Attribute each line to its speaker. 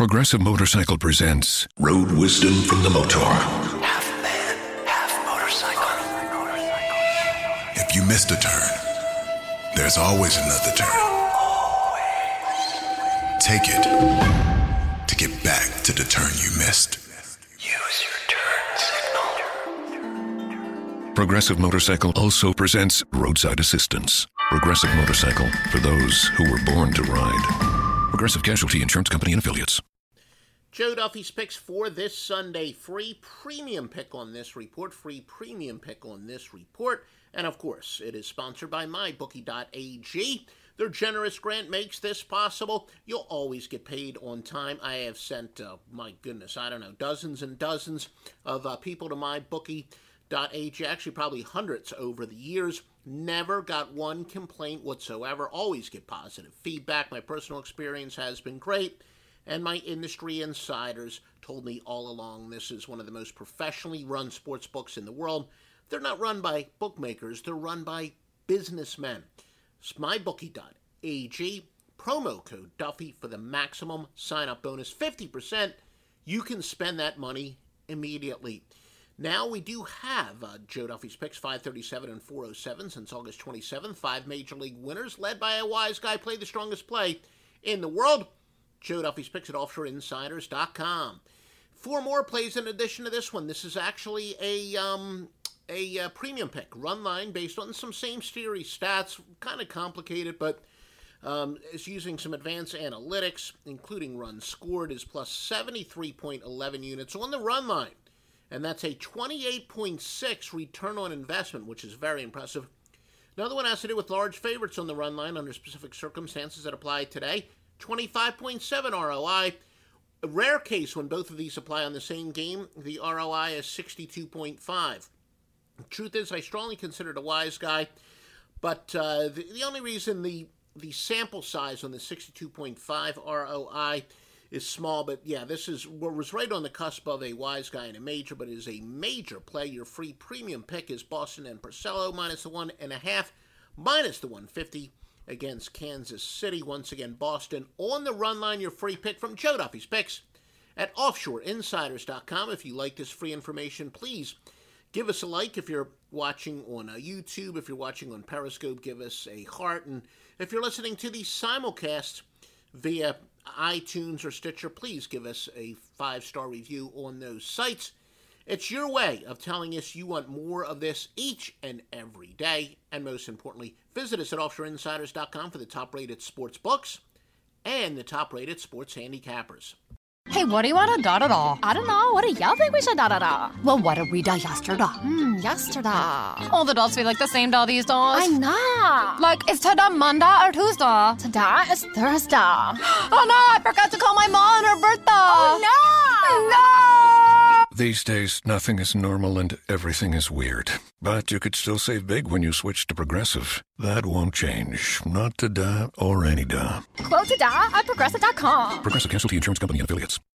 Speaker 1: Progressive Motorcycle presents Road Wisdom from the Motaur.
Speaker 2: Half man, half motorcycle.
Speaker 3: If you missed a turn, there's always another turn. Take it to get back to the turn you missed.
Speaker 2: Use your turn signal.
Speaker 1: Progressive Motorcycle also presents Roadside Assistance. Progressive Motorcycle for those who were born to ride. Progressive Casualty Insurance Company and Affiliates.
Speaker 4: Joe Duffy's picks for this Sunday. Free premium pick on this report. Free premium pick on this report. And of course, it is sponsored by MyBookie.ag. Their generous grant makes this possible. You'll always get paid on time. I have sent, uh, my goodness, I don't know, dozens and dozens of uh, people to MyBookie.ag, actually, probably hundreds over the years. Never got one complaint whatsoever. Always get positive feedback. My personal experience has been great and my industry insiders told me all along this is one of the most professionally run sports books in the world. They're not run by bookmakers, they're run by businessmen. It's mybookie.ag, promo code Duffy for the maximum sign up bonus 50%. You can spend that money immediately. Now we do have uh, Joe Duffy's picks 537 and 407 since August 27th. Five major league winners led by a wise guy play the strongest play in the world. Joe Duffy's picks at offshoreinsiders.com. Four more plays in addition to this one. This is actually a um, a uh, premium pick, run line based on some same series stats, kind of complicated, but um, using some advanced analytics, including runs scored, is plus 73.11 units on the run line. And that's a 28.6 return on investment, which is very impressive. Another one has to do with large favorites on the run line under specific circumstances that apply today. 25.7 ROI. A rare case when both of these apply on the same game, the ROI is 62.5. Truth is, I strongly consider a wise guy, but uh, the, the only reason the the sample size on the 62.5 ROI is small, but yeah, this is what was right on the cusp of a wise guy and a major, but it is a major play. Your free premium pick is Boston and Porcello minus the one and a half, minus the 150 against Kansas City. Once again, Boston on the run line. Your free pick from Joe Duffy's picks at offshoreinsiders.com. If you like this free information, please give us a like. If you're watching on uh, YouTube, if you're watching on Periscope, give us a heart. And if you're listening to the simulcast via iTunes or Stitcher, please give us a five star review on those sites. It's your way of telling us you want more of this each and every day. And most importantly, visit us at offshoreinsiders.com for the top rated sports books and the top rated sports handicappers.
Speaker 5: Hey, what do you want to da da da?
Speaker 6: I don't know. What do y'all think we should da da da?
Speaker 5: Well, what did we da yesterday?
Speaker 6: Hmm, yesterday.
Speaker 5: All the dolls feel like the same doll these days.
Speaker 6: I know.
Speaker 5: Like, is today Monday or Tuesday?
Speaker 6: Today is Thursday.
Speaker 5: oh no, I forgot to call my mom on her birthday.
Speaker 6: Oh no!
Speaker 5: No!
Speaker 1: These days, nothing is normal and everything is weird. But you could still save big when you switch to Progressive. That won't change. Not today or any day.
Speaker 6: Quote today at progressive.com.
Speaker 1: Progressive Casualty Insurance Company and Affiliates.